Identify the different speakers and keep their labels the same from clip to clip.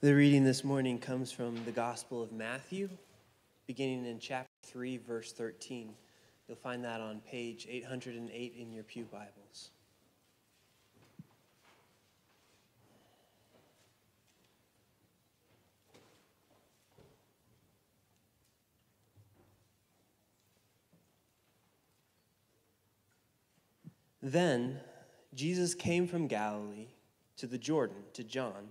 Speaker 1: The reading this morning comes from the Gospel of Matthew, beginning in chapter 3, verse 13. You'll find that on page 808 in your Pew Bibles. Then Jesus came from Galilee to the Jordan to John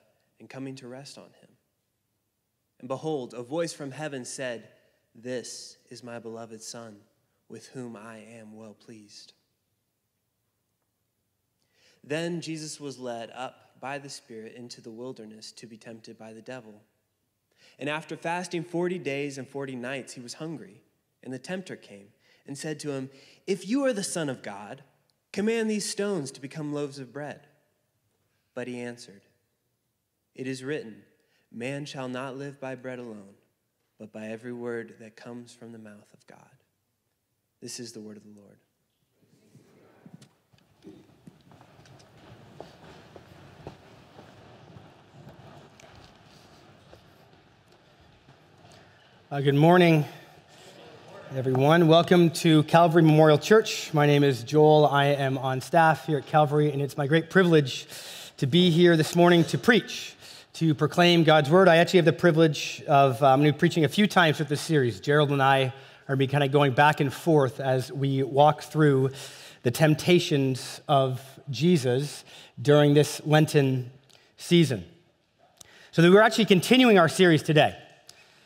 Speaker 1: and coming to rest on him. And behold, a voice from heaven said, This is my beloved Son, with whom I am well pleased. Then Jesus was led up by the Spirit into the wilderness to be tempted by the devil. And after fasting 40 days and 40 nights, he was hungry. And the tempter came and said to him, If you are the Son of God, command these stones to become loaves of bread. But he answered, it is written, Man shall not live by bread alone, but by every word that comes from the mouth of God. This is the word of the Lord.
Speaker 2: Uh, good morning, everyone. Welcome to Calvary Memorial Church. My name is Joel. I am on staff here at Calvary, and it's my great privilege to be here this morning to preach to proclaim God's word. I actually have the privilege of, uh, be preaching a few times with this series. Gerald and I are be kind of going back and forth as we walk through the temptations of Jesus during this Lenten season. So we're actually continuing our series today.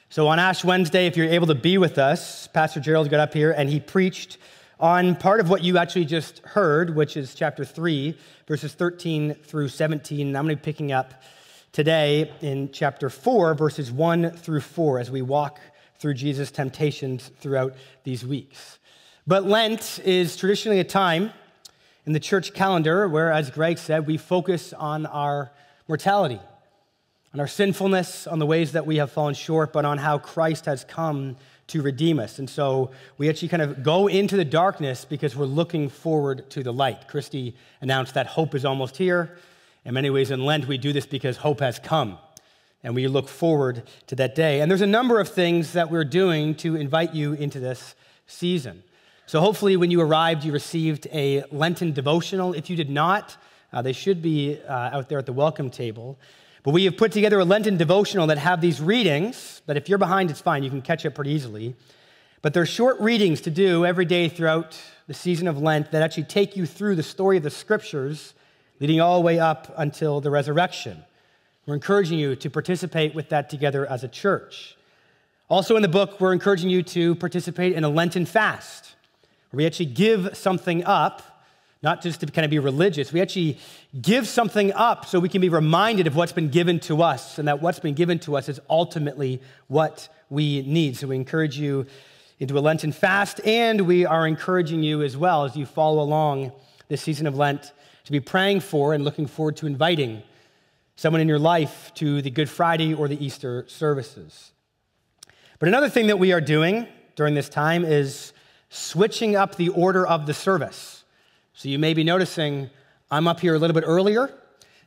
Speaker 2: So on Ash Wednesday, if you're able to be with us, Pastor Gerald got up here and he preached on part of what you actually just heard, which is chapter 3, verses 13 through 17. I'm going to be picking up today in chapter 4, verses 1 through 4, as we walk through Jesus' temptations throughout these weeks. But Lent is traditionally a time in the church calendar where, as Greg said, we focus on our mortality, on our sinfulness, on the ways that we have fallen short, but on how Christ has come to redeem us. And so we actually kind of go into the darkness because we're looking forward to the light. Christy announced that hope is almost here. In many ways, in Lent, we do this because hope has come and we look forward to that day. And there's a number of things that we're doing to invite you into this season. So, hopefully, when you arrived, you received a Lenten devotional. If you did not, uh, they should be uh, out there at the welcome table. But we have put together a Lenten devotional that have these readings, that if you're behind, it's fine, you can catch up pretty easily. But they're short readings to do every day throughout the season of Lent that actually take you through the story of the scriptures leading all the way up until the resurrection. We're encouraging you to participate with that together as a church. Also, in the book, we're encouraging you to participate in a Lenten fast, where we actually give something up, not just to kind of be religious. We actually give something up so we can be reminded of what's been given to us, and that what's been given to us is ultimately what we need. So, we encourage you into a Lenten fast, and we are encouraging you as well as you follow along this season of Lent to be praying for and looking forward to inviting someone in your life to the Good Friday or the Easter services. But another thing that we are doing during this time is switching up the order of the service. So you may be noticing I'm up here a little bit earlier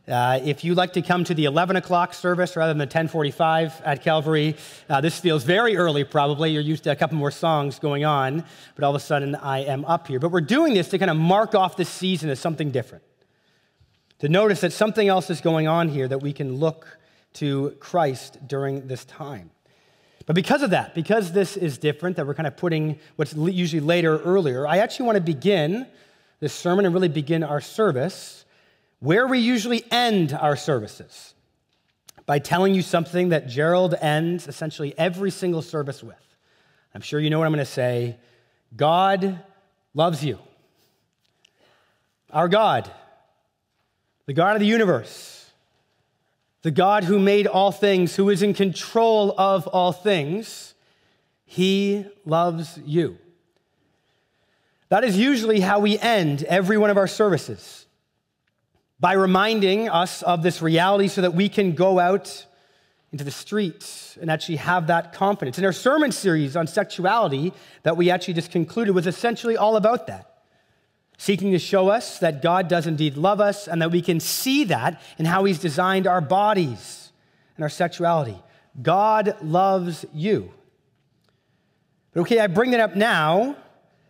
Speaker 2: uh, if you like to come to the 11 o'clock service rather than the 1045 at Calvary, uh, this feels very early probably. You're used to a couple more songs going on, but all of a sudden I am up here. But we're doing this to kind of mark off this season as something different. To notice that something else is going on here that we can look to Christ during this time. But because of that, because this is different, that we're kind of putting what's usually later earlier, I actually want to begin this sermon and really begin our service where we usually end our services by telling you something that Gerald ends essentially every single service with. I'm sure you know what I'm going to say. God loves you. Our God, the God of the universe, the God who made all things, who is in control of all things, he loves you. That is usually how we end every one of our services by reminding us of this reality so that we can go out into the streets and actually have that confidence. And our sermon series on sexuality that we actually just concluded was essentially all about that seeking to show us that God does indeed love us and that we can see that in how He's designed our bodies and our sexuality. God loves you. But okay, I bring that up now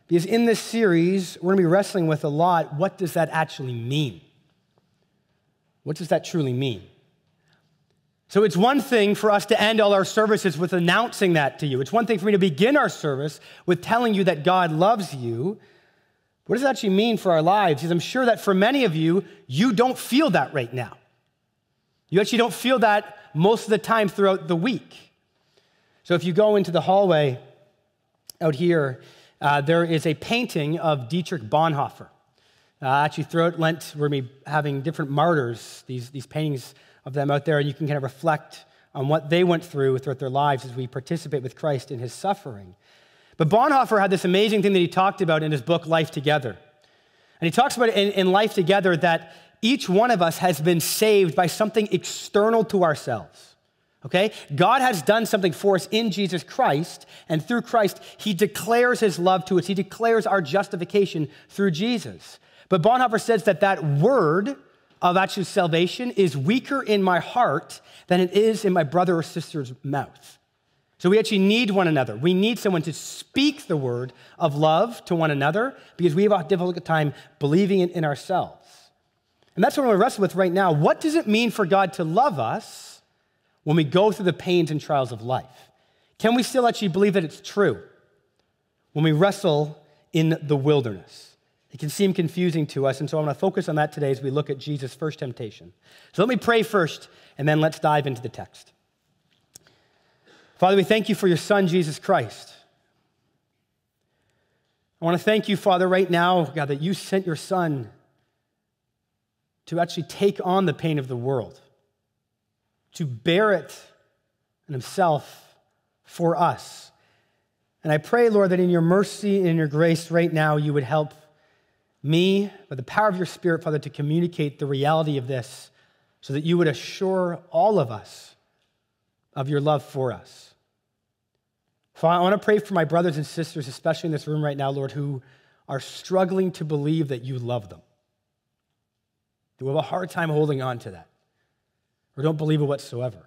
Speaker 2: because in this series, we're going to be wrestling with a lot what does that actually mean? What does that truly mean? So it's one thing for us to end all our services with announcing that to you. It's one thing for me to begin our service with telling you that God loves you. What does that actually mean for our lives? Because I'm sure that for many of you, you don't feel that right now. You actually don't feel that most of the time throughout the week. So if you go into the hallway out here, uh, there is a painting of Dietrich Bonhoeffer. Uh, actually, throughout Lent, we're going to be having different martyrs, these, these paintings of them out there, and you can kind of reflect on what they went through throughout their lives as we participate with Christ in his suffering. But Bonhoeffer had this amazing thing that he talked about in his book, Life Together. And he talks about in, in Life Together that each one of us has been saved by something external to ourselves. Okay? God has done something for us in Jesus Christ, and through Christ, He declares His love to us. He declares our justification through Jesus. But Bonhoeffer says that that word of actual salvation is weaker in my heart than it is in my brother or sister's mouth. So we actually need one another. We need someone to speak the word of love to one another because we have a difficult time believing it in ourselves. And that's what we're wrestling with right now. What does it mean for God to love us when we go through the pains and trials of life? Can we still actually believe that it's true when we wrestle in the wilderness? It can seem confusing to us, and so I'm going to focus on that today as we look at Jesus' first temptation. So let me pray first, and then let's dive into the text. Father, we thank you for your Son, Jesus Christ. I want to thank you, Father, right now, God, that you sent your Son to actually take on the pain of the world, to bear it in Himself for us. And I pray, Lord, that in your mercy and in your grace right now, you would help me, by the power of your Spirit, Father, to communicate the reality of this so that you would assure all of us of your love for us. Father, I want to pray for my brothers and sisters, especially in this room right now, Lord, who are struggling to believe that you love them. Who have a hard time holding on to that or don't believe it whatsoever.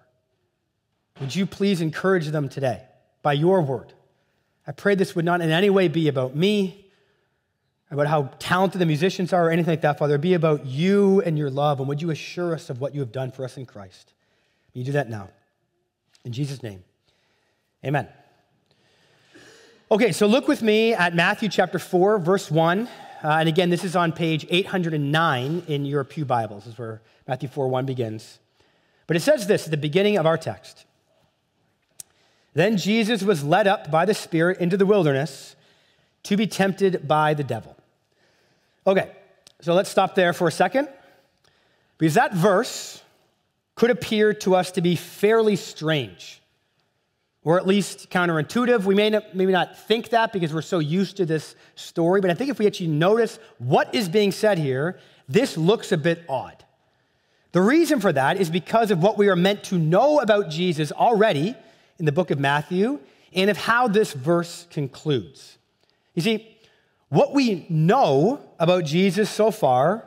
Speaker 2: Would you please encourage them today by your word? I pray this would not in any way be about me, about how talented the musicians are, or anything like that, Father. It'd be about you and your love. And would you assure us of what you have done for us in Christ? you do that now. In Jesus' name, amen. Okay, so look with me at Matthew chapter 4, verse 1. Uh, and again, this is on page 809 in your Pew Bibles, is where Matthew 4 1 begins. But it says this at the beginning of our text Then Jesus was led up by the Spirit into the wilderness to be tempted by the devil. Okay, so let's stop there for a second, because that verse could appear to us to be fairly strange or at least counterintuitive. We may not, maybe not think that because we're so used to this story, but I think if we actually notice what is being said here, this looks a bit odd. The reason for that is because of what we are meant to know about Jesus already in the book of Matthew and of how this verse concludes. You see, what we know about Jesus so far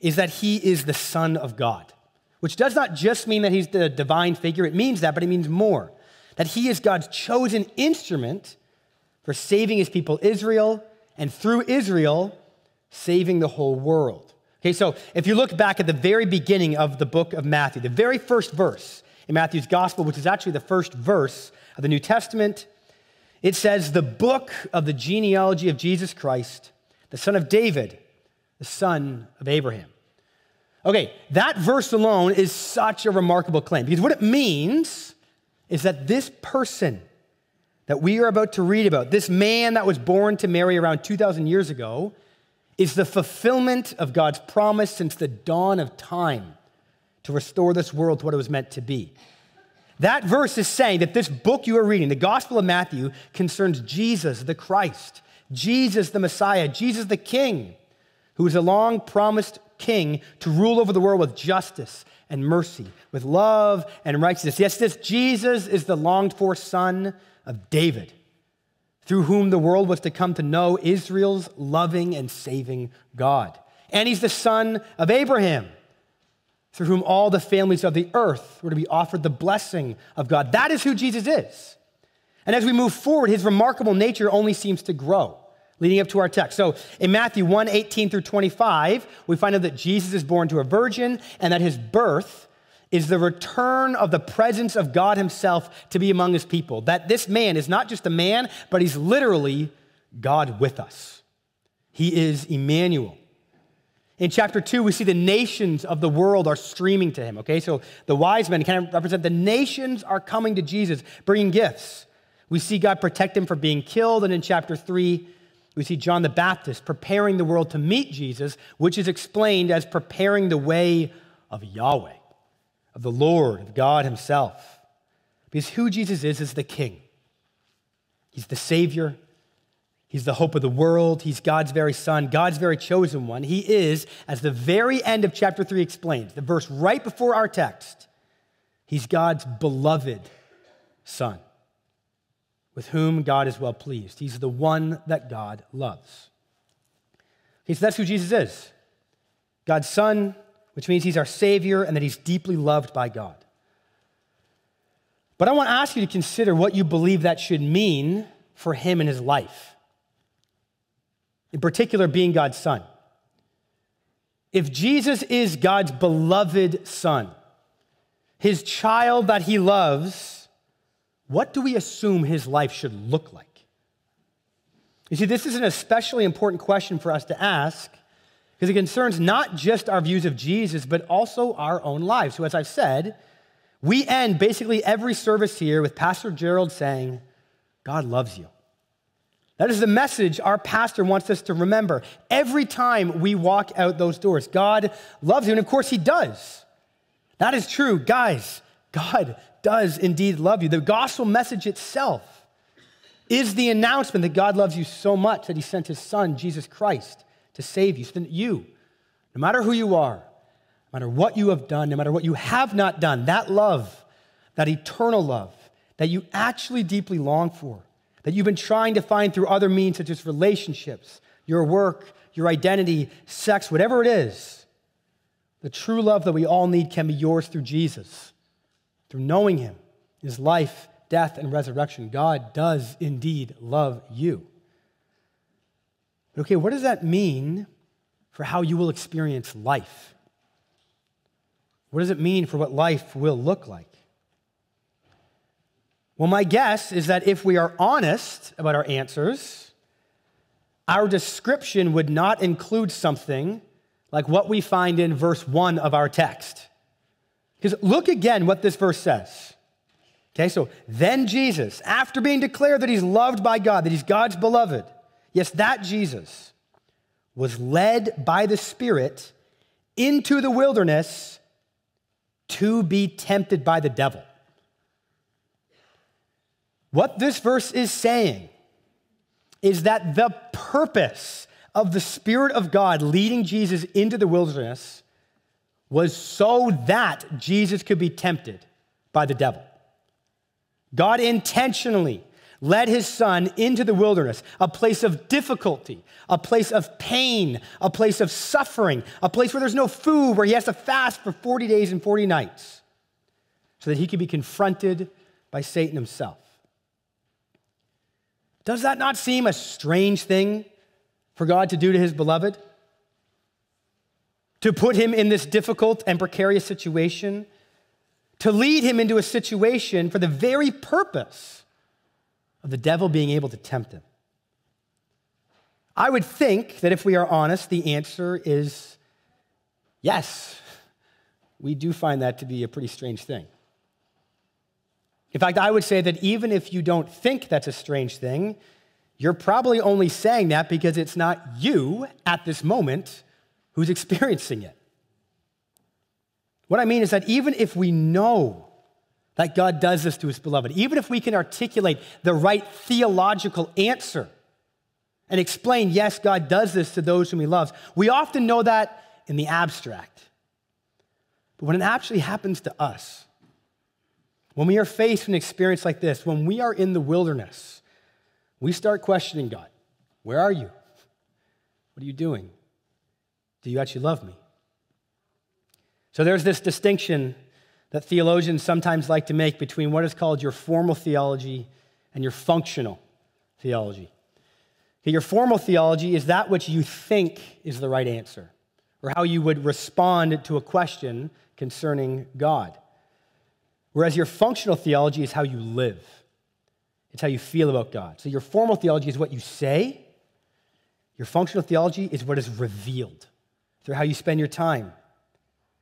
Speaker 2: is that he is the Son of God, which does not just mean that he's the divine figure, it means that, but it means more that he is God's chosen instrument for saving his people Israel, and through Israel, saving the whole world. Okay, so if you look back at the very beginning of the book of Matthew, the very first verse in Matthew's gospel, which is actually the first verse of the New Testament, it says, The book of the genealogy of Jesus Christ, the son of David, the son of Abraham. Okay, that verse alone is such a remarkable claim because what it means is that this person that we are about to read about, this man that was born to Mary around 2,000 years ago, is the fulfillment of God's promise since the dawn of time to restore this world to what it was meant to be. That verse is saying that this book you are reading, the Gospel of Matthew, concerns Jesus, the Christ, Jesus, the Messiah, Jesus, the King, who is a long promised king to rule over the world with justice and mercy, with love and righteousness. Yes, this Jesus is the longed for son of David, through whom the world was to come to know Israel's loving and saving God. And he's the son of Abraham through whom all the families of the earth were to be offered the blessing of God. That is who Jesus is. And as we move forward, his remarkable nature only seems to grow, leading up to our text. So in Matthew 1 18 through 25, we find out that Jesus is born to a virgin and that his birth is the return of the presence of God himself to be among his people. That this man is not just a man, but he's literally God with us. He is Emmanuel. In chapter two, we see the nations of the world are streaming to him, okay? So the wise men kind of represent the nations are coming to Jesus, bringing gifts. We see God protect him from being killed. And in chapter three, we see John the Baptist preparing the world to meet Jesus, which is explained as preparing the way of Yahweh, of the Lord, of God himself. Because who Jesus is, is the king. He's the Savior, He's the hope of the world. He's God's very son, God's very chosen one. He is, as the very end of chapter 3 explains, the verse right before our text, he's God's beloved son, with whom God is well pleased. He's the one that God loves. Okay, so that's who Jesus is God's son, which means he's our savior and that he's deeply loved by God. But I want to ask you to consider what you believe that should mean for him in his life in particular, being God's son. If Jesus is God's beloved son, his child that he loves, what do we assume his life should look like? You see, this is an especially important question for us to ask because it concerns not just our views of Jesus, but also our own lives. So, as I've said, we end basically every service here with Pastor Gerald saying, God loves you. That is the message our pastor wants us to remember every time we walk out those doors. God loves you, and of course, He does. That is true. Guys, God does indeed love you. The gospel message itself is the announcement that God loves you so much that He sent His Son, Jesus Christ, to save you. So that you, no matter who you are, no matter what you have done, no matter what you have not done, that love, that eternal love that you actually deeply long for, that you've been trying to find through other means, such as relationships, your work, your identity, sex, whatever it is. The true love that we all need can be yours through Jesus, through knowing Him, His life, death, and resurrection. God does indeed love you. But okay, what does that mean for how you will experience life? What does it mean for what life will look like? Well, my guess is that if we are honest about our answers, our description would not include something like what we find in verse 1 of our text. Because look again what this verse says. Okay, so then Jesus, after being declared that he's loved by God, that he's God's beloved, yes, that Jesus was led by the Spirit into the wilderness to be tempted by the devil. What this verse is saying is that the purpose of the Spirit of God leading Jesus into the wilderness was so that Jesus could be tempted by the devil. God intentionally led his son into the wilderness, a place of difficulty, a place of pain, a place of suffering, a place where there's no food, where he has to fast for 40 days and 40 nights, so that he could be confronted by Satan himself. Does that not seem a strange thing for God to do to his beloved? To put him in this difficult and precarious situation? To lead him into a situation for the very purpose of the devil being able to tempt him? I would think that if we are honest, the answer is yes. We do find that to be a pretty strange thing. In fact, I would say that even if you don't think that's a strange thing, you're probably only saying that because it's not you at this moment who's experiencing it. What I mean is that even if we know that God does this to his beloved, even if we can articulate the right theological answer and explain, yes, God does this to those whom he loves, we often know that in the abstract. But when it actually happens to us, when we are faced with an experience like this, when we are in the wilderness, we start questioning God Where are you? What are you doing? Do you actually love me? So there's this distinction that theologians sometimes like to make between what is called your formal theology and your functional theology. Okay, your formal theology is that which you think is the right answer, or how you would respond to a question concerning God. Whereas your functional theology is how you live, it's how you feel about God. So your formal theology is what you say, your functional theology is what is revealed through how you spend your time,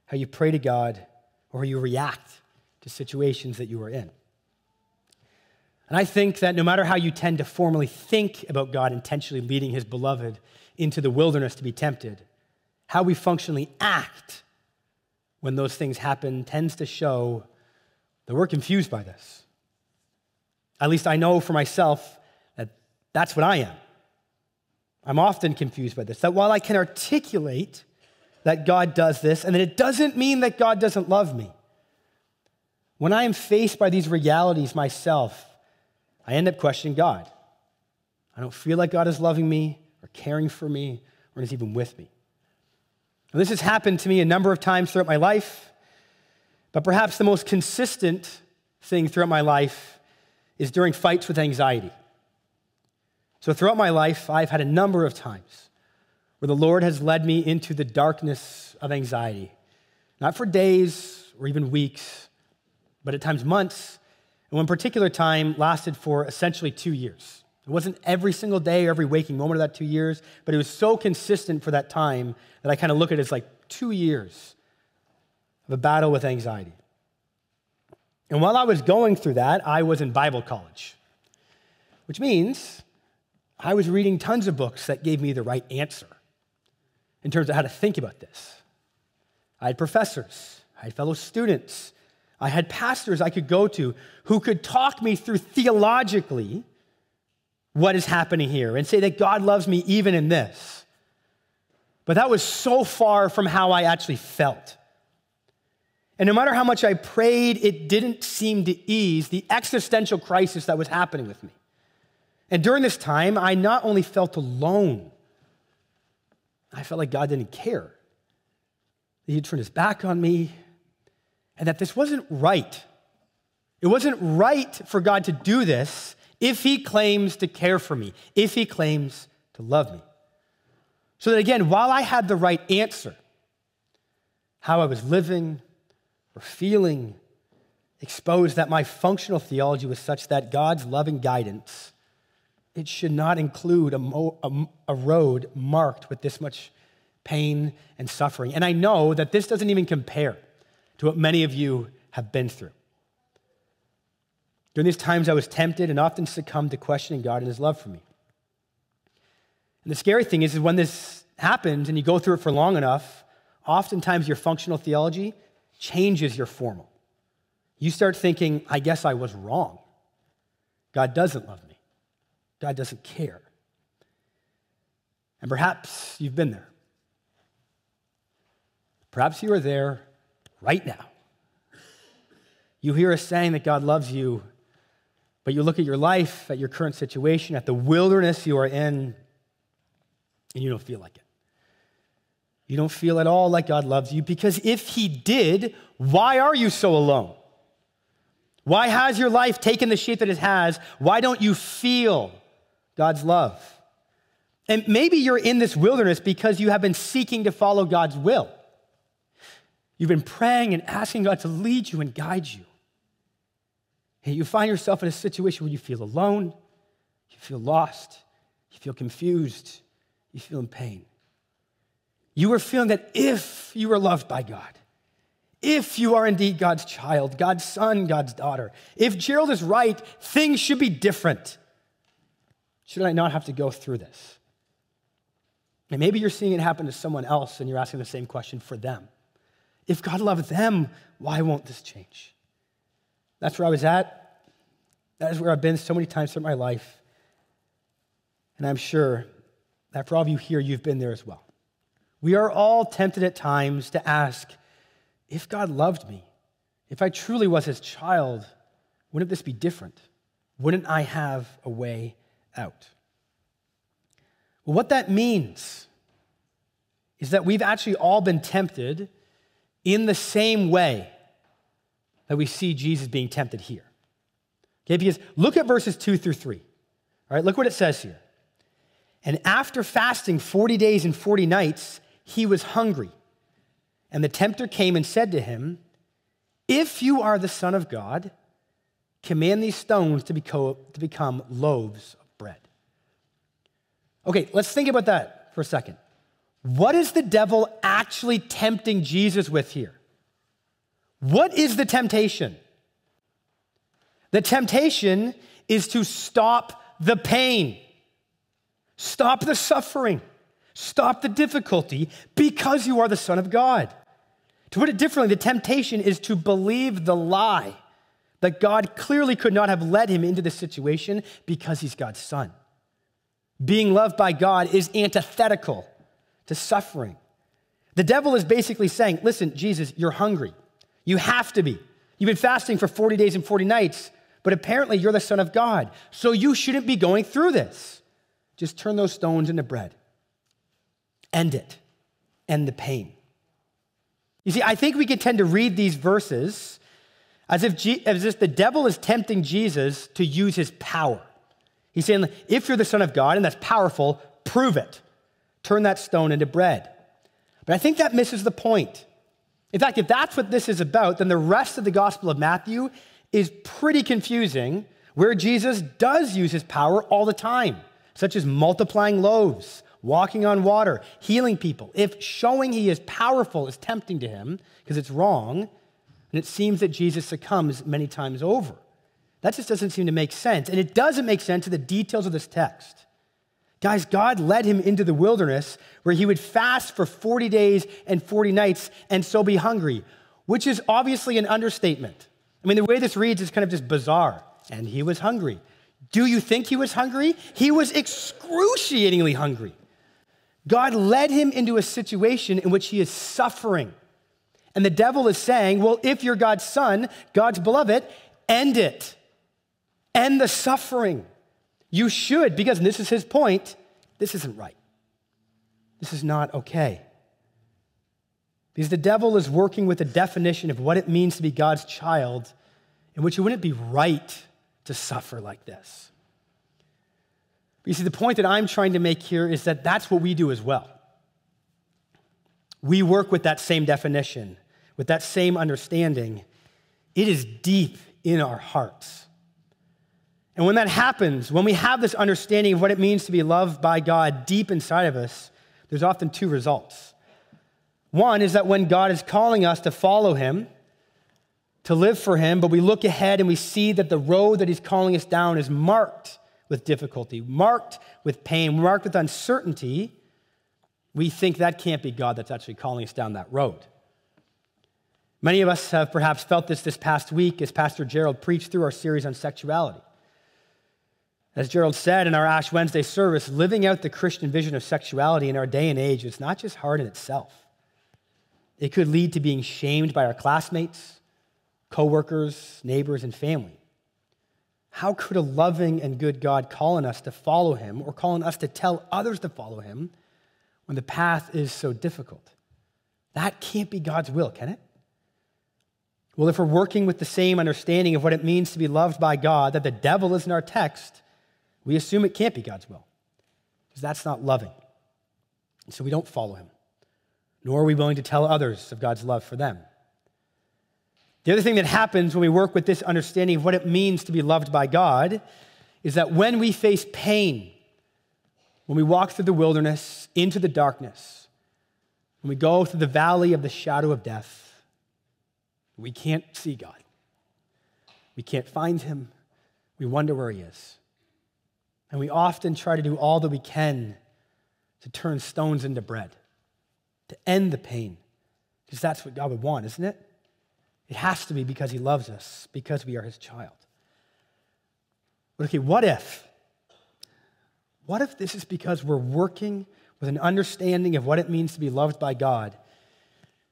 Speaker 2: how you pray to God, or how you react to situations that you are in. And I think that no matter how you tend to formally think about God intentionally leading his beloved into the wilderness to be tempted, how we functionally act when those things happen tends to show that we're confused by this. At least I know for myself that that's what I am. I'm often confused by this. That while I can articulate that God does this, and that it doesn't mean that God doesn't love me, when I am faced by these realities myself, I end up questioning God. I don't feel like God is loving me or caring for me or is even with me. this has happened to me a number of times throughout my life, but perhaps the most consistent thing throughout my life is during fights with anxiety. So, throughout my life, I've had a number of times where the Lord has led me into the darkness of anxiety, not for days or even weeks, but at times months, and one particular time lasted for essentially two years. It wasn't every single day or every waking moment of that two years, but it was so consistent for that time that I kind of look at it as like two years of a battle with anxiety. And while I was going through that, I was in Bible college, which means I was reading tons of books that gave me the right answer in terms of how to think about this. I had professors, I had fellow students, I had pastors I could go to who could talk me through theologically what is happening here and say that God loves me even in this. But that was so far from how I actually felt. And no matter how much I prayed, it didn't seem to ease the existential crisis that was happening with me. And during this time, I not only felt alone, I felt like God didn't care. That He'd turned His back on me, and that this wasn't right. It wasn't right for God to do this if He claims to care for me, if He claims to love me. So that again, while I had the right answer, how I was living or feeling exposed that my functional theology was such that God's loving guidance it should not include a, mo- a, a road marked with this much pain and suffering. And I know that this doesn't even compare to what many of you have been through. During these times, I was tempted and often succumbed to questioning God and His love for me. And the scary thing is, is when this happens and you go through it for long enough, oftentimes your functional theology changes your formal. You start thinking, I guess I was wrong. God doesn't love me. God doesn't care. And perhaps you've been there. Perhaps you are there right now. You hear us saying that God loves you, but you look at your life, at your current situation, at the wilderness you are in, and you don't feel like it. You don't feel at all like God loves you because if He did, why are you so alone? Why has your life taken the shape that it has? Why don't you feel God's love. And maybe you're in this wilderness because you have been seeking to follow God's will. You've been praying and asking God to lead you and guide you. And you find yourself in a situation where you feel alone, you feel lost, you feel confused, you feel in pain. You are feeling that if you are loved by God, if you are indeed God's child, God's son, God's daughter, if Gerald is right, things should be different. Should I not have to go through this? And maybe you're seeing it happen to someone else and you're asking the same question for them. If God loved them, why won't this change? That's where I was at. That is where I've been so many times throughout my life. And I'm sure that for all of you here, you've been there as well. We are all tempted at times to ask if God loved me, if I truly was his child, wouldn't this be different? Wouldn't I have a way out? Well, what that means is that we've actually all been tempted in the same way that we see Jesus being tempted here. Okay, because look at verses two through three. All right, look what it says here. And after fasting 40 days and 40 nights, he was hungry. And the tempter came and said to him, If you are the Son of God, command these stones to, become loaves. Okay, let's think about that for a second. What is the devil actually tempting Jesus with here? What is the temptation? The temptation is to stop the pain, stop the suffering, stop the difficulty because you are the Son of God. To put it differently, the temptation is to believe the lie that God clearly could not have led him into this situation because he's God's son. Being loved by God is antithetical to suffering. The devil is basically saying, Listen, Jesus, you're hungry. You have to be. You've been fasting for 40 days and 40 nights, but apparently you're the Son of God. So you shouldn't be going through this. Just turn those stones into bread. End it. End the pain. You see, I think we can tend to read these verses as if, G- as if the devil is tempting Jesus to use his power. He's saying, if you're the Son of God and that's powerful, prove it. Turn that stone into bread. But I think that misses the point. In fact, if that's what this is about, then the rest of the Gospel of Matthew is pretty confusing, where Jesus does use his power all the time, such as multiplying loaves, walking on water, healing people. If showing he is powerful is tempting to him, because it's wrong, and it seems that Jesus succumbs many times over. That just doesn't seem to make sense. And it doesn't make sense to the details of this text. Guys, God led him into the wilderness where he would fast for 40 days and 40 nights and so be hungry, which is obviously an understatement. I mean, the way this reads is kind of just bizarre. And he was hungry. Do you think he was hungry? He was excruciatingly hungry. God led him into a situation in which he is suffering. And the devil is saying, well, if you're God's son, God's beloved, end it. End the suffering. You should, because this is his point, this isn't right. This is not okay. Because the devil is working with a definition of what it means to be God's child, in which it wouldn't be right to suffer like this. But you see, the point that I'm trying to make here is that that's what we do as well. We work with that same definition, with that same understanding. It is deep in our hearts. And when that happens, when we have this understanding of what it means to be loved by God deep inside of us, there's often two results. One is that when God is calling us to follow Him, to live for Him, but we look ahead and we see that the road that He's calling us down is marked with difficulty, marked with pain, marked with uncertainty, we think that can't be God that's actually calling us down that road. Many of us have perhaps felt this this past week as Pastor Gerald preached through our series on sexuality. As Gerald said in our Ash Wednesday service, living out the Christian vision of sexuality in our day and age is not just hard in itself. It could lead to being shamed by our classmates, coworkers, neighbors, and family. How could a loving and good God call on us to follow him or call on us to tell others to follow him when the path is so difficult. That can't be God's will, can it? Well, if we're working with the same understanding of what it means to be loved by God that the devil is in our text, we assume it can't be God's will, because that's not loving. And so we don't follow him, nor are we willing to tell others of God's love for them. The other thing that happens when we work with this understanding of what it means to be loved by God is that when we face pain, when we walk through the wilderness into the darkness, when we go through the valley of the shadow of death, we can't see God. We can't find him. We wonder where he is. And we often try to do all that we can to turn stones into bread, to end the pain, Because that's what God would want, isn't it? It has to be because he loves us, because we are his child. But okay, what if? What if this is because we're working with an understanding of what it means to be loved by God,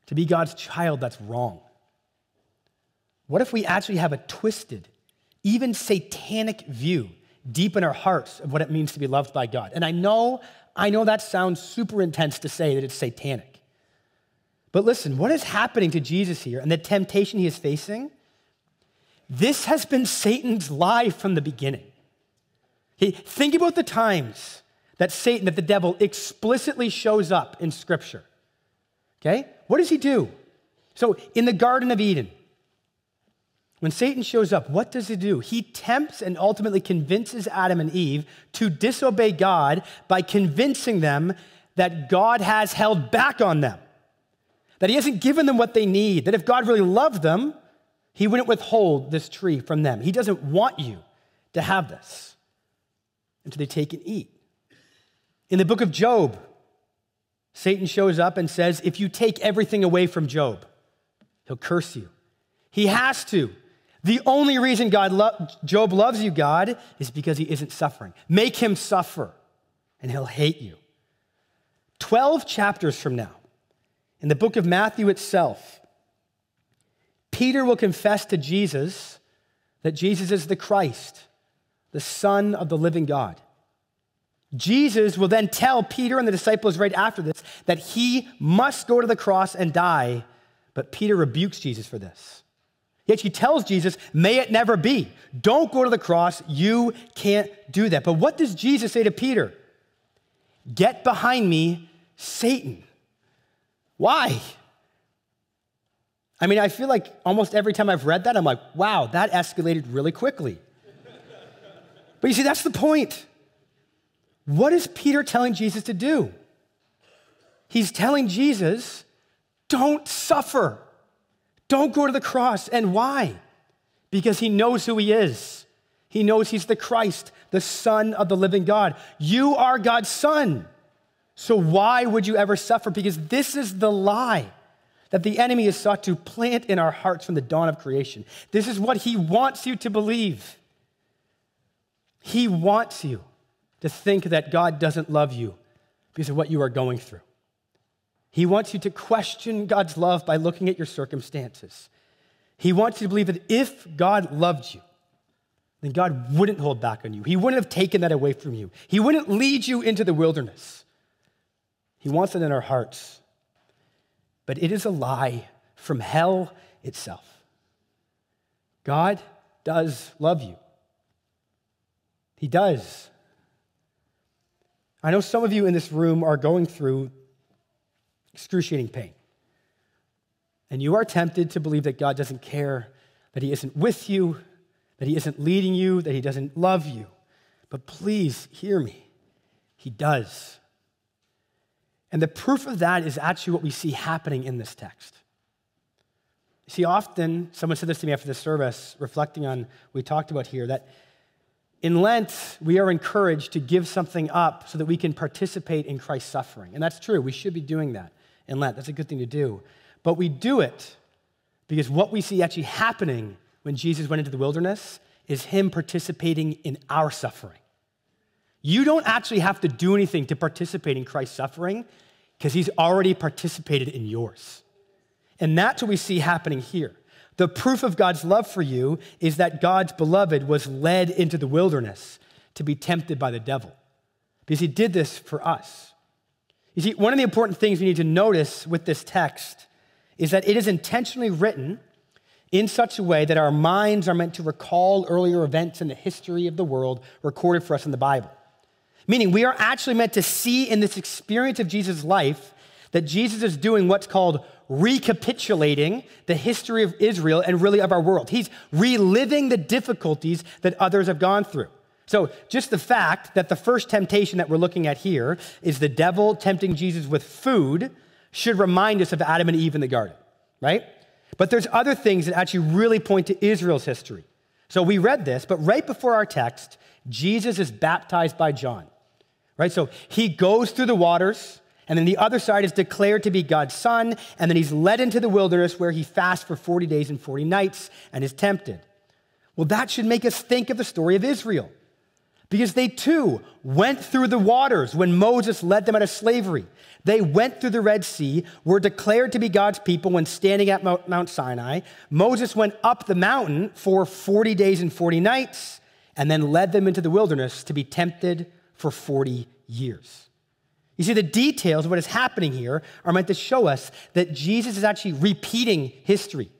Speaker 2: to be God's child that's wrong? What if we actually have a twisted, even satanic view deep in our hearts of what it means to be loved by God? And I know, I know that sounds super intense to say that it's satanic. But listen, what is happening to Jesus here and the temptation he is facing? This has been Satan's lie from the beginning. He, think about the times that Satan, that the devil explicitly shows up in Scripture. Okay? What does he do? So, in the Garden of Eden, when Satan shows up, what does he do? He tempts and ultimately convinces Adam and Eve to disobey God by convincing them that God has held back on them, that he hasn't given them what they need, that if God really loved them, he wouldn't withhold this tree from them. He doesn't want you to have this And so they take and eat. In the book of Job, Satan shows up and says, If you take everything away from Job, he'll curse you. He has to. The only reason God lo- Job loves you, God, is because he isn't suffering. Make him suffer, and he'll hate you. 12 chapters from now, in the book of Matthew itself, Peter will confess to Jesus that Jesus is the Christ, the Son of the living God. Jesus will then tell Peter and the disciples right after this that he must go to the cross and die, but Peter rebukes Jesus for this. Yet she tells Jesus, May it never be. Don't go to the cross. You can't do that. But what does Jesus say to Peter? Get behind me, Satan. Why? I mean, I feel like almost every time I've read that, I'm like, wow, that escalated really quickly. but you see, that's the point. What is Peter telling Jesus to do? He's telling Jesus, don't suffer. Don't go to the cross. And why? Because he knows who he is. He knows he's the Christ, the Son of the living God. You are God's Son. So why would you ever suffer? Because this is the lie that the enemy has sought to plant in our hearts from the dawn of creation. This is what he wants you to believe. He wants you to think that God doesn't love you because of what you are going through. He wants you to question God's love by looking at your circumstances. He wants you to believe that if God loved you, then God wouldn't hold back on you. He wouldn't have taken that away from you. He wouldn't lead you into the wilderness. He wants it in our hearts. But it is a lie from hell itself. God does love you. He does. I know some of you in this room are going through excruciating pain. And you are tempted to believe that God doesn't care, that He isn't with you, that He isn't leading you, that He doesn't love you. But please hear me. He does. And the proof of that is actually what we see happening in this text. See, often, someone said this to me after the service, reflecting on what we talked about here, that in Lent, we are encouraged to give something up so that we can participate in Christ's suffering. And that's true. We should be doing that in Lent. That's a good thing to do. But we do it because what we see actually happening when Jesus went into the wilderness is him participating in our suffering. You don't actually have to do anything to participate in Christ's suffering because he's already participated in yours. And that's what we see happening here. The proof of God's love for you is that God's beloved was led into the wilderness to be tempted by the devil because he did this for us. You see, one of the important things we need to notice with this text is that it is intentionally written in such a way that our minds are meant to recall earlier events in the history of the world recorded for us in the Bible. Meaning, we are actually meant to see in this experience of Jesus' life that Jesus is doing what's called recapitulating the history of Israel and really of our world. He's reliving the difficulties that others have gone through. So, just the fact that the first temptation that we're looking at here is the devil tempting Jesus with food should remind us of Adam and Eve in the garden, right? But there's other things that actually really point to Israel's history. So, we read this, but right before our text, Jesus is baptized by John, right? So, he goes through the waters And then the other side is declared to be God's son. And then he's led into the wilderness where he fasts for 40 days and 40 nights and is tempted. Well, that should make us think of the story of Israel because they too went through the waters when Moses led them out of slavery. They went through the Red Sea, were declared to be God's people when standing at Mount Sinai. Moses went up the mountain for 40 days and 40 nights and then led them into the wilderness to be tempted for 40 years. You see, the details of what is happening here are meant to show us that Jesus is actually repeating history.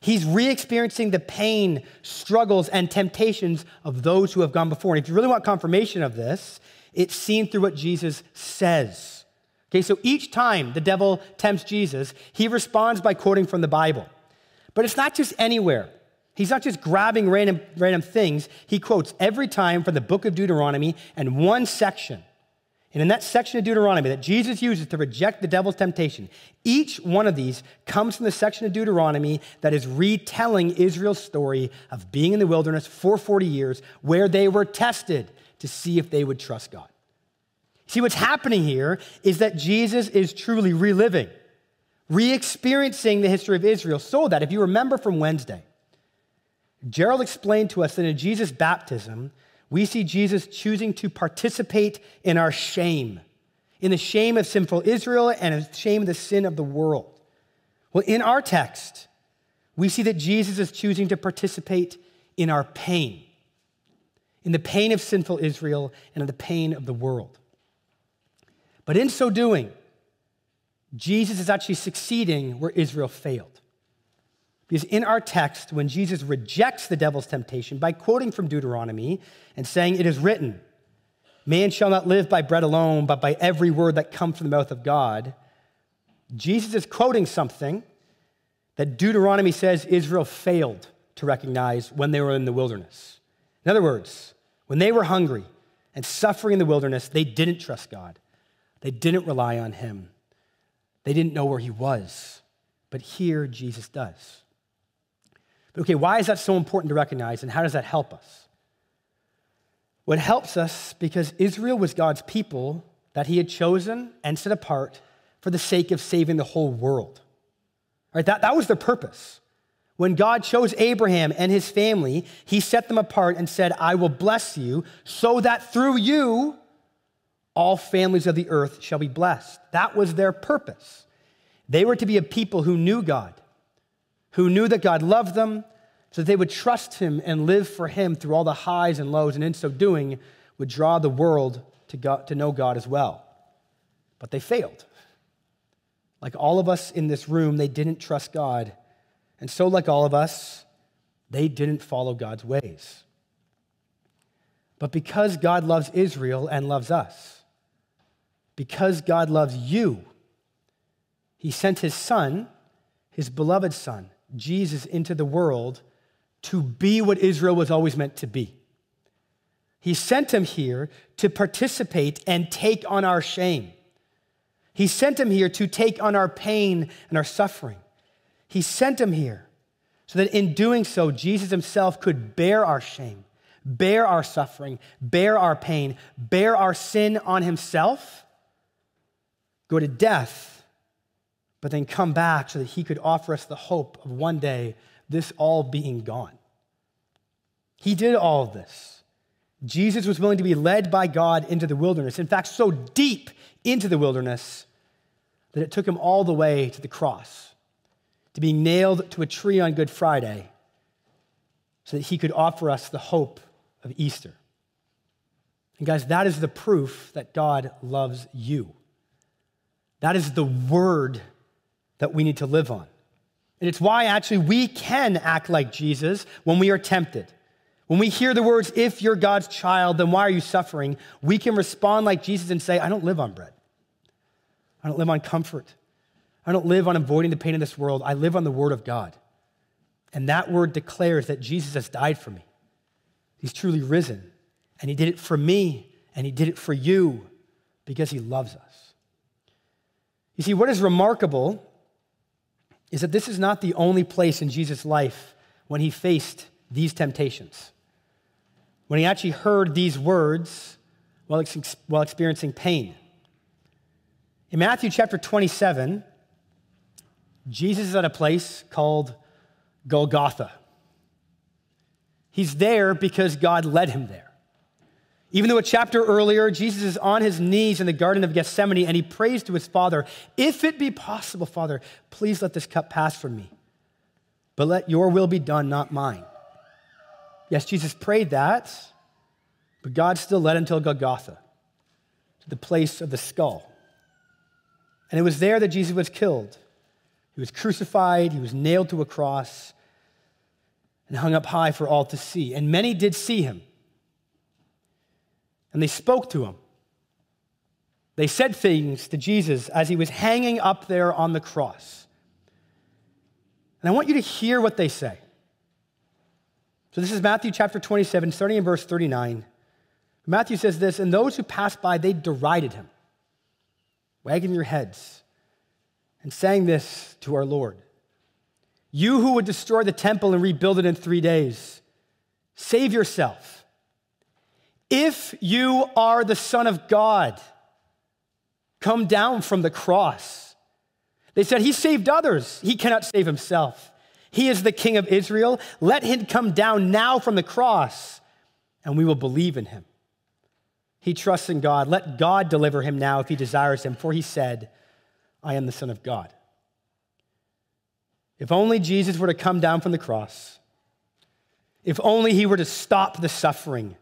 Speaker 2: He's re experiencing the pain, struggles, and temptations of those who have gone before. And if you really want confirmation of this, it's seen through what Jesus says. Okay, so each time the devil tempts Jesus, he responds by quoting from the Bible. But it's not just anywhere. He's not just grabbing random, random things. He quotes every time from the book of Deuteronomy and one section and in that section of Deuteronomy that Jesus uses to reject the devil's temptation, each one of these comes from the section of Deuteronomy that is retelling Israel's story of being in the wilderness for 40 years, where they were tested to see if they would trust God. See, what's happening here is that Jesus is truly reliving, re experiencing the history of Israel, so that if you remember from Wednesday, Gerald explained to us that in Jesus' baptism, we see Jesus choosing to participate in our shame, in the shame of sinful Israel and the shame of the sin of the world. Well, in our text, we see that Jesus is choosing to participate in our pain, in the pain of sinful Israel and in the pain of the world. But in so doing, Jesus is actually succeeding where Israel failed. Because in our text, when Jesus rejects the devil's temptation by quoting from Deuteronomy and saying, It is written, man shall not live by bread alone, but by every word that comes from the mouth of God, Jesus is quoting something that Deuteronomy says Israel failed to recognize when they were in the wilderness. In other words, when they were hungry and suffering in the wilderness, they didn't trust God. They didn't rely on Him. They didn't know where He was. But here, Jesus does. Okay, why is that so important to recognize and how does that help us? Well, helps us because Israel was God's people that he had chosen and set apart for the sake of saving the whole world. Right? That, that was their purpose. When God chose Abraham and his family, he set them apart and said, I will bless you so that through you all families of the earth shall be blessed. That was their purpose. They were to be a people who knew God, who knew that God loved them, so that they would trust him and live for him through all the highs and lows, and in so doing, would draw the world to, God, to know God as well. But they failed. Like all of us in this room, they didn't trust God. And so, like all of us, they didn't follow God's ways. But because God loves Israel and loves us, because God loves you, he sent his son, his beloved son, Jesus, into the world to be what Israel was always meant to be. He sent him here to participate and take on our shame. He sent him here to take on our pain and our suffering. He sent him here so that in doing so, Jesus himself could bear our shame, bear our suffering, bear our pain, bear our sin on himself, go to death, but then come back so that he could offer us the hope of one day this all being gone. He did all of this. Jesus was willing to be led by God into the wilderness. In fact, so deep into the wilderness that it took him all the way to the cross, to being nailed to a tree on Good Friday, so that he could offer us the hope of Easter. And guys, that is the proof that God loves you. That is the word that we need to live on. And it's why actually we can act like Jesus when we are tempted. When we hear the words, if you're God's child, then why are you suffering? We can respond like Jesus and say, I don't live on bread. I don't live on comfort. I don't live on avoiding the pain of this world. I live on the word of God. And that word declares that Jesus has died for me. He's truly risen. And he did it for me, and he did it for you because he loves us. You see, what is remarkable is that this is not the only place in Jesus' life when he faced these temptations. When he actually heard these words while, while experiencing pain. In Matthew chapter 27, Jesus is at a place called Golgotha. He's there because God led him there. Even though a chapter earlier, Jesus is on his knees in the Garden of Gethsemane and he prays to his Father, If it be possible, Father, please let this cup pass from me. But let your will be done, not mine. Yes, Jesus prayed that, but God still led him to Golgotha, to the place of the skull. And it was there that Jesus was killed. He was crucified, he was nailed to a cross, and hung up high for all to see. And many did see him. And they spoke to him. They said things to Jesus as he was hanging up there on the cross. And I want you to hear what they say. So this is Matthew chapter 27, starting in verse 39. Matthew says this, and those who passed by, they derided him, wagging their heads, and saying this to our Lord You who would destroy the temple and rebuild it in three days, save yourself. If you are the Son of God, come down from the cross. They said, He saved others, He cannot save Himself. He is the King of Israel. Let him come down now from the cross, and we will believe in him. He trusts in God. Let God deliver him now if he desires him, for he said, I am the Son of God. If only Jesus were to come down from the cross, if only he were to stop the suffering,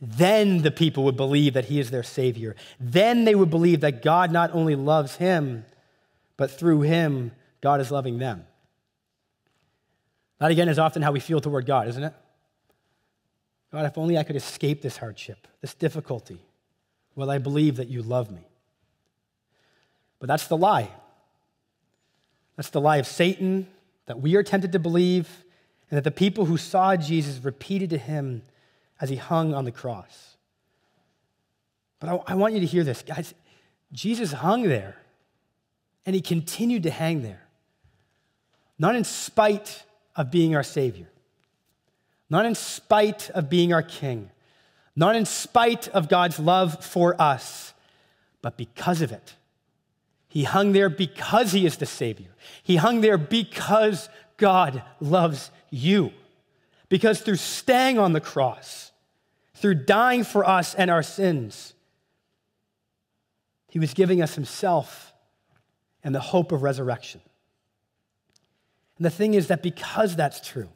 Speaker 2: then the people would believe that he is their Savior. Then they would believe that God not only loves him, but through him, God is loving them. That again is often how we feel toward God, isn't it? God, if only I could escape this hardship, this difficulty, will I believe that you love me? But that's the lie. That's the lie of Satan that we are tempted to believe, and that the people who saw Jesus repeated to him as he hung on the cross. But I, I want you to hear this, guys. Jesus hung there, and he continued to hang there, not in spite of being our Savior, not in spite of being our King, not in spite of God's love for us, but because of it. He hung there because He is the Savior. He hung there because God loves you. Because through staying on the cross, through dying for us and our sins, He was giving us Himself and the hope of resurrection. And the thing is that because that's true,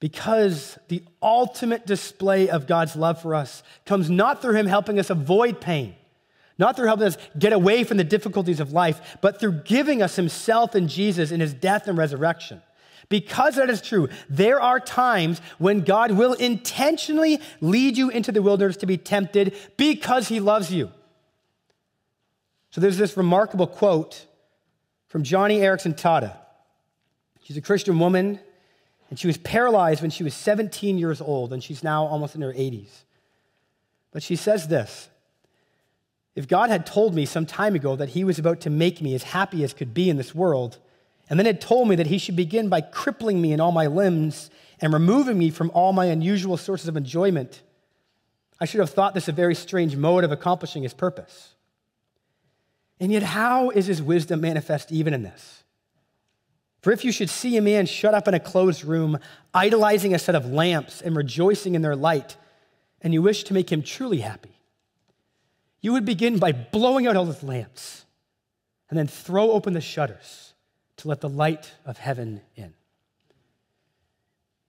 Speaker 2: because the ultimate display of God's love for us comes not through Him helping us avoid pain, not through helping us get away from the difficulties of life, but through giving us Himself and Jesus in His death and resurrection. Because that is true, there are times when God will intentionally lead you into the wilderness to be tempted because He loves you. So there's this remarkable quote from Joni Eareckson Tada. She's a Christian woman, and she was paralyzed when she was 17 years old, and she's now almost in her 80s. But she says this If God had told me some time ago that He was about to make me as happy as could be in this world, and then had told me that He should begin by crippling me in all my limbs and removing me from all my unusual sources of enjoyment, I should have thought this a very strange mode of accomplishing His purpose. And yet, how is His wisdom manifest even in this? For if you should see a man shut up in a closed room, idolizing a set of lamps and rejoicing in their light, and you wish to make him truly happy, you would begin by blowing out all his lamps and then throw open the shutters to let the light of heaven in.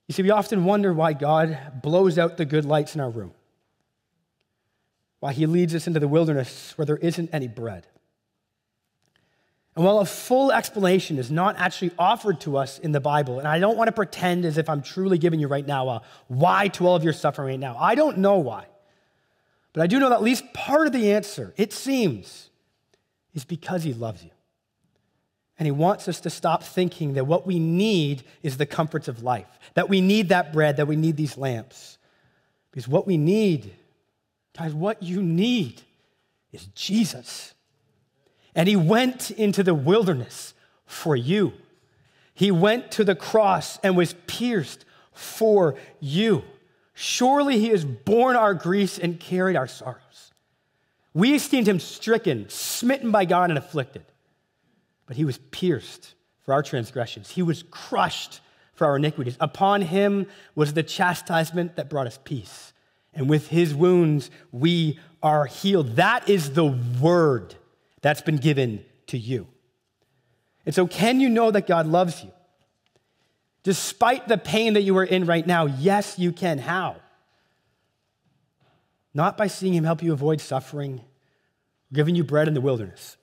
Speaker 2: You see, we often wonder why God blows out the good lights in our room, why he leads us into the wilderness where there isn't any bread. And while a full explanation is not actually offered to us in the Bible, and I don't want to pretend as if I'm truly giving you right now a why to all of your suffering right now. I don't know why. But I do know that at least part of the answer, it seems, is because he loves you. And he wants us to stop thinking that what we need is the comforts of life, that we need that bread, that we need these lamps. Because what we need, guys, what you need is Jesus. And he went into the wilderness for you. He went to the cross and was pierced for you. Surely he has borne our griefs and carried our sorrows. We esteemed him stricken, smitten by God, and afflicted. But he was pierced for our transgressions, he was crushed for our iniquities. Upon him was the chastisement that brought us peace. And with his wounds, we are healed. That is the word that's been given to you. And so, can you know that God loves you? Despite the pain that you are in right now, yes, you can. How? Not by seeing Him help you avoid suffering, giving you bread in the wilderness.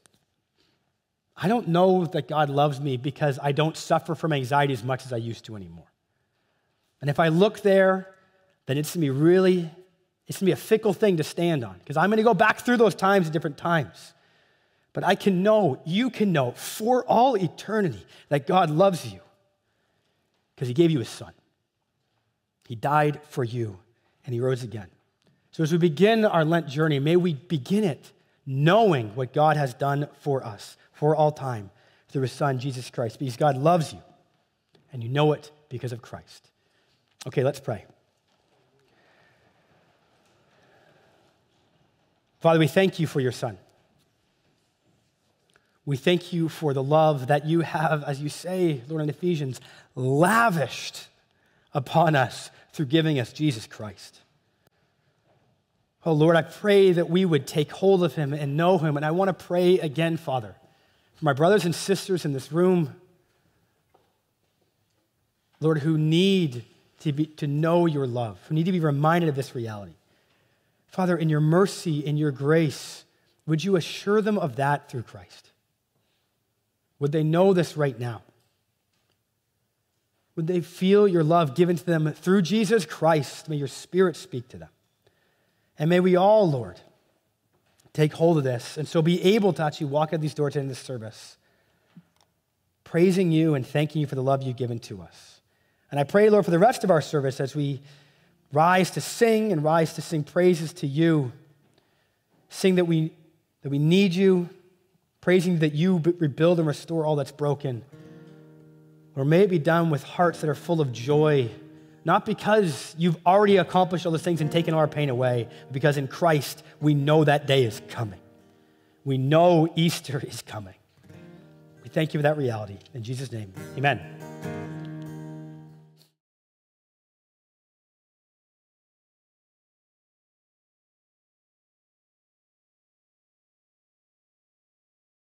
Speaker 2: I don't know that God loves me because I don't suffer from anxiety as much as I used to anymore. And if I look there, then it's gonna be really, it's gonna be a fickle thing to stand on because I'm gonna go back through those times at different times. But I can know, you can know for all eternity that God loves you because he gave you his son. He died for you and he rose again. So as we begin our Lent journey, may we begin it knowing what God has done for us for all time through his son, Jesus Christ, because God loves you and you know it because of Christ. Okay, let's pray. Father, we thank you for your son. We thank you for the love that you have, as you say, Lord, in Ephesians, lavished upon us through giving us Jesus Christ. Oh, Lord, I pray that we would take hold of him and know him. And I want to pray again, Father, for my brothers and sisters in this room, Lord, who need to, be, to know your love, who need to be reminded of this reality. Father, in your mercy, in your grace, would you assure them of that through Christ? Would they know this right now? Would they feel your love given to them through Jesus Christ? May your spirit speak to them. And may we all, Lord, take hold of this and so be able to actually walk out these doors in this service, praising you and thanking you for the love you've given to us. And I pray, Lord, for the rest of our service as we rise to sing and rise to sing praises to you, sing that we, that we need you, praising that you rebuild and restore all that's broken. Or may it be done with hearts that are full of joy, not because you've already accomplished all those things and taken our pain away, because in Christ we know that day is coming. We know Easter is coming. We thank you for that reality. In Jesus' name, amen.